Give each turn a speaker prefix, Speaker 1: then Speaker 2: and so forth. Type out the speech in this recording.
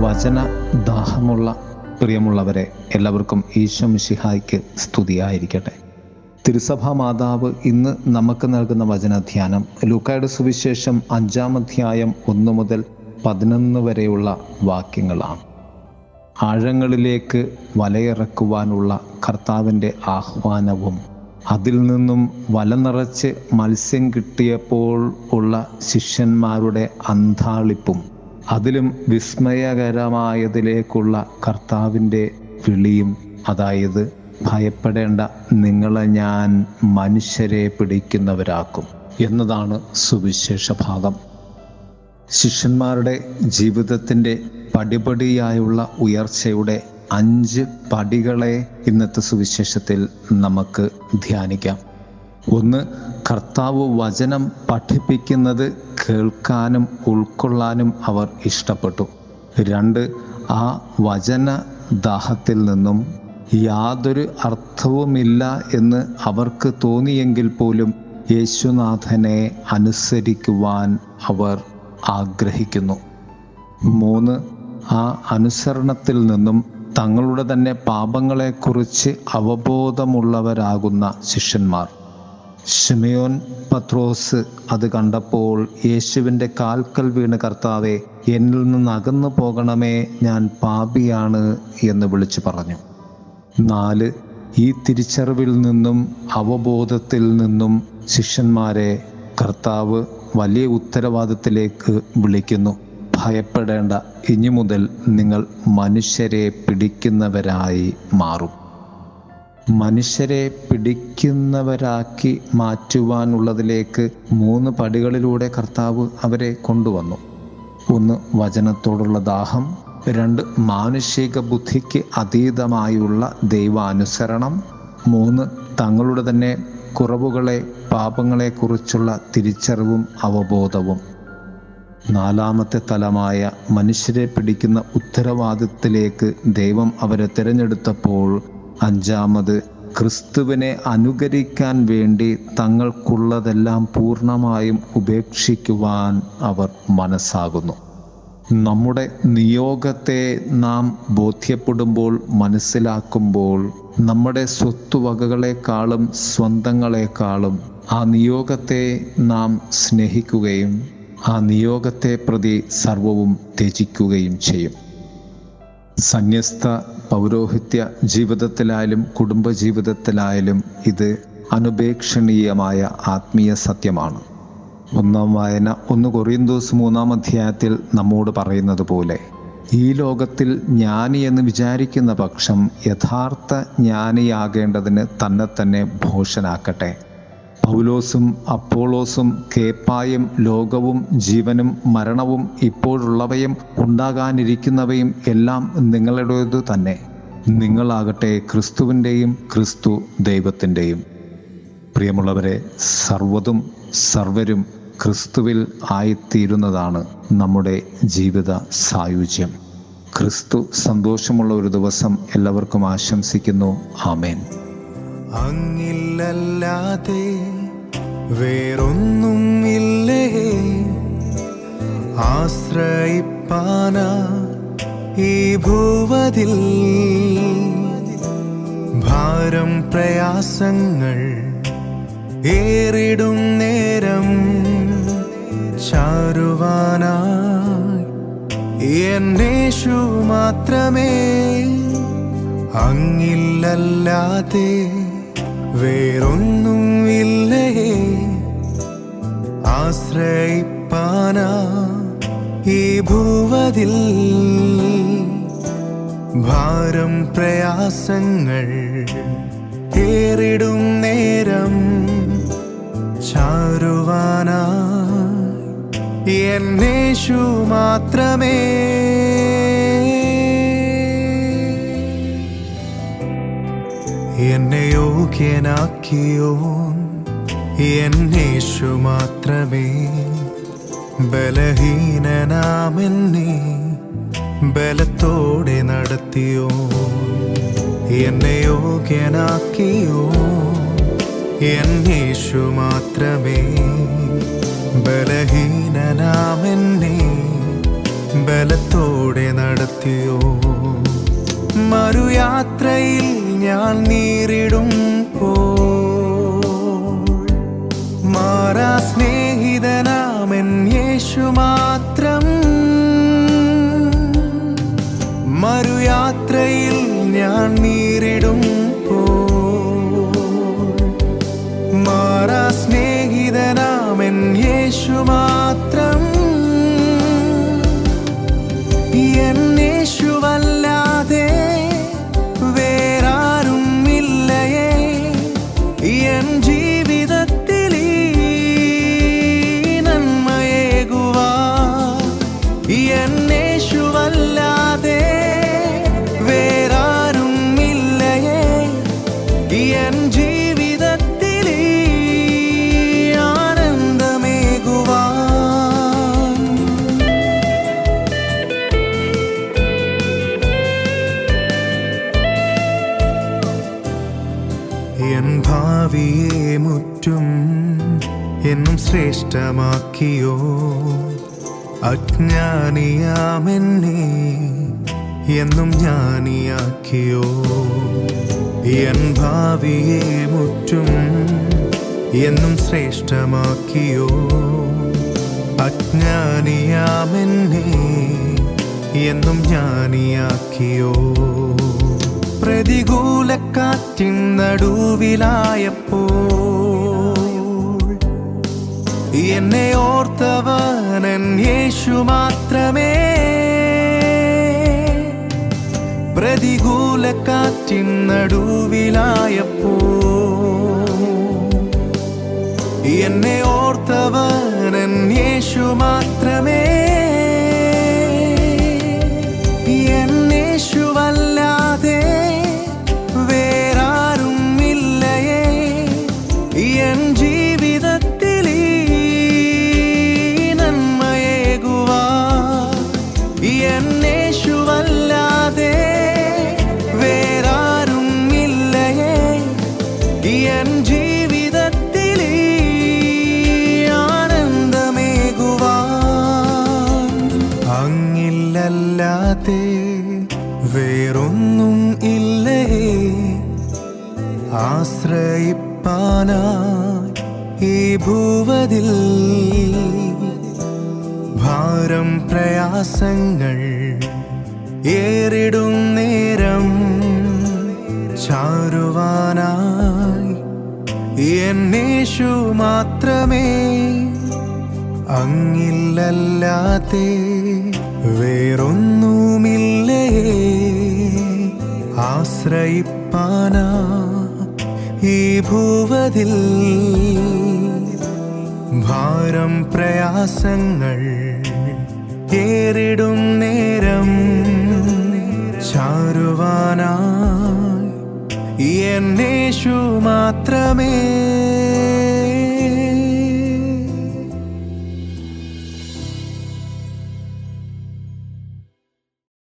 Speaker 1: വചന ദാഹമുള്ള പ്രിയമുള്ളവരെ എല്ലാവർക്കും ഈശോ മിശിഹായ്ക്ക് സ്തുതിയായിരിക്കട്ടെ. തിരുസഭാ മാതാവ് ഇന്ന് നമുക്ക് നൽകുന്ന വചനധ്യാനം ലൂക്കായുടെ സുവിശേഷം അഞ്ചാം അധ്യായം ഒന്ന് മുതൽ പതിനൊന്ന് വരെയുള്ള വാക്യങ്ങളാണ്. ആഴങ്ങളിലേക്ക് വലയിറക്കുവാനുള്ള കർത്താവിന്റെ ആഹ്വാനവും അതിൽ നിന്നും വല നിറച്ച് മത്സ്യം കിട്ടിയപ്പോൾ ഉള്ള ശിഷ്യന്മാരുടെ അന്താളിപ്പും അതിലും വിസ്മയകരമായതിലേക്കുള്ള കർത്താവിന്റെ വിളിയും അതായത് ഭയപ്പെടേണ്ട നിങ്ങളെ ഞാൻ മനുഷ്യരെ പിടിക്കുന്നവരാക്കും എന്നതാണ് സുവിശേഷ ഭാഗം ശിഷ്യന്മാരുടെ ജീവിതത്തിന്റെ പടിപടിയായുള്ള ഉയർച്ചയുടെ അഞ്ച് പടികളെ ഇന്നത്തെ സുവിശേഷത്തിൽ നമുക്ക് ധ്യാനിക്കാം. ഒന്ന് കർത്താവ് വചനം പഠിപ്പിക്കുന്നത് കേൾക്കാനും ഉൾക്കൊള്ളാനും അവർ ഇഷ്ടപ്പെട്ടു. രണ്ട് ആ വചന ദാഹത്തിൽ നിന്നും യാതൊരു അർത്ഥവുമില്ല എന്ന് അവർക്ക് തോന്നിയെങ്കിൽ പോലും യേശുനാഥനെ അനുസരിക്കുവാൻ അവർ ആഗ്രഹിക്കുന്നു. മൂന്ന് ആ അനുസരണത്തിൽ നിന്നും തങ്ങളുടെ തന്നെ പാപങ്ങളെക്കുറിച്ച് അവബോധമുള്ളവരാകുന്ന ശിഷ്യന്മാർ. ഷിമയോൻ പത്രോസ് അത് കണ്ടപ്പോൾ യേശുവിന്റെ കാൽക്കൽ വീണ് കർത്താവെ എന്നിൽ നിന്ന് അകന്നു പോകണമേ ഞാൻ പാപിയാണ് എന്ന് വിളിച്ചു പറഞ്ഞു. നാല് ഈ തിരിച്ചറിവിൽ നിന്നും അവബോധത്തിൽ നിന്നും ശിഷ്യന്മാരെ കർത്താവ് വലിയ ഉത്തരവാദിത്തത്തിലേക്ക് വിളിക്കുന്നു. ഭയപ്പെടേണ്ട ഇനി മുതൽ നിങ്ങൾ മനുഷ്യരെ പിടിക്കുന്നവരായി മാറും. മനുഷ്യരെ പിടിക്കുന്നവരാക്കി മാറ്റുവാനുള്ളതിലേക്ക് മൂന്ന് പടികളിലൂടെ കർത്താവ് അവരെ കൊണ്ടുവന്നു. ഒന്ന് വചനത്തോടുള്ള ദാഹം. രണ്ട് മാനുഷിക ബുദ്ധിക്ക് അതീതമായുള്ള ദൈവാനുസരണം. മൂന്ന് തങ്ങളുടെ തന്നെ കുറവുകളെ പാപങ്ങളെക്കുറിച്ചുള്ള തിരിച്ചറിവും അവബോധവും. നാലാമത്തെ തലമായ മനുഷ്യരെ പിടിക്കുന്ന ഉത്തരവാദിത്തത്തിലേക്ക് ദൈവം അവരെ തിരഞ്ഞെടുത്തപ്പോൾ അഞ്ചാമത് ക്രിസ്തുവിനെ അനുകരിക്കാൻ വേണ്ടി തങ്ങൾക്കുള്ളതെല്ലാം പൂർണമായും ഉപേക്ഷിക്കുവാൻ അവർ മനസ്സാകുന്നു. നമ്മുടെ നിയോഗത്തെ നാം ബോധ്യപ്പെടുമ്പോൾ മനസ്സിലാക്കുമ്പോൾ നമ്മുടെ സ്വത്തുവകകളെക്കാളും സ്വന്തങ്ങളെക്കാളും ആ നിയോഗത്തെ നാം സ്നേഹിക്കുകയും ആ നിയോഗത്തെ പ്രതി സർവവും ത്യജിക്കുകയും ചെയ്യും. സന്യസ്ത പൗരോഹിത്യ ജീവിതത്തിലായാലും കുടുംബജീവിതത്തിലായാലും ഇത് അനുപേക്ഷണീയമായ ആത്മീയ സത്യമാണ്. ഒന്നാം വായന ഒന്ന് കൊറിയന്തോസ് മൂന്നാം അധ്യായത്തിൽ നമ്മോട് പറയുന്നത് പോലെ ഈ ലോകത്തിൽ ജ്ഞാനി എന്ന് വിചാരിക്കുന്ന പക്ഷം യഥാർത്ഥ ജ്ഞാനിയാകേണ്ടതിന് തന്നെ തന്നെ ഭോഷനാക്കട്ടെ. പൗലോസും അപ്പോളോസും കേപ്പായും ലോകവും ജീവനും മരണവും ഇപ്പോഴുള്ളവയും ഉണ്ടാകാനിരിക്കുന്നവയും എല്ലാം നിങ്ങളുടേത് തന്നെ. നിങ്ങളാകട്ടെ ക്രിസ്തുവിന്റെയും ക്രിസ്തു ദൈവത്തിന്റെയും. പ്രിയമുള്ളവരെ സർവതും സർവരും ക്രിസ്തുവിൽ ആയിത്തീരുന്നതാണ് നമ്മുടെ ജീവിത സായുജ്യം. ക്രിസ്തു സന്തോഷമുള്ള ഒരു ദിവസം എല്ലാവർക്കും ആശംസിക്കുന്നു. ആമേൻ.
Speaker 2: അങ്ങില്ലല്ലാതെ വേറൊന്നും ആശ്രയിപ്പാന ഈ ഭൂവതിൽ. ഭാരം പ്രയാസങ്ങൾ ഏറിടും നേരം ചാരുവാനായി. എന്നേഷു മാത്രമേ അങ്ങില്ലല്ലാതെ വേറൊന്നും ആശ്രയിപ്പാന ഈ ഭൂവതിൽ ഭാരം പ്രയാസങ്ങൾ ഏറിടും നേരം ചാരുവാന എന്നേഷു മാത്രമേ. എന്നെ യോഗ്യനാക്കിയോൻ എന്നേഷു മാത്രമേ. ബലഹീനനാമെന്നെ. ബലത്തോടെ നടത്തിയോ. എന്നെ യോഗ്യനാക്കിയോ. എന്നേഷു മാത്രമേ. ബലഹീനനാമെന്നെ. ബലത്തോടെ നടത്തിയോ. മറുയാത്രയിൽ ഞാൻ നേരിടും മാറാ സ്നേഹിതനാമൻ യേശു മാത്രം. മറുയാത്രയിൽ ഞാൻ നീരിടും പോ മാറാ സ്നേഹിതനാമൻ യേശു മാത്രം എൻ ജീവിതത്തിലെ എന്നും ശ്രേഷ്ഠമാക്കിയോ. അജ്ഞാനിയാമെന്നെ എന്നും ജ്ഞാനിയാക്കിയോ. എൻ ഭാവിയെ മുറ്റും എന്നും ശ്രേഷ്ഠമാക്കിയോ? അജ്ഞാനിയാമെന്നെ എന്നും ജ്ഞാനിയാക്കിയോ? പ്രതികൂലക്കാറ്റിൻ നടുവിലായപ്പോ എന്നെ ഓർത്തവനൻ യേശു മാത്രമേ പ്രതികൂലക്കാറ്റിൻ നടുവിലായപ്പോ. എന്നെ ഓർത്തവൻ യേശു മാത്രമേ അങ്ങില്ലല്ലാതെ വേറൊന്നും ഇല്ലേ? ആശ്രയിപ്പാനായി ഈ ഭൂവതിൽ. ഭാരം പ്രയാസങ്ങൾ ഏറിടും നേരം ചാരുവാനായി. എന്നേഷു മാത്രമേ അങ്ങില്ലല്ലാതെ ആശ്രയിപ്പാനാ ഈ ഭൂവതിൽ. ഭാരം പ്രയാസങ്ങൾ ഏറിടും നേരം ചാരുവാനായി. എന്നേശു മാത്രമേ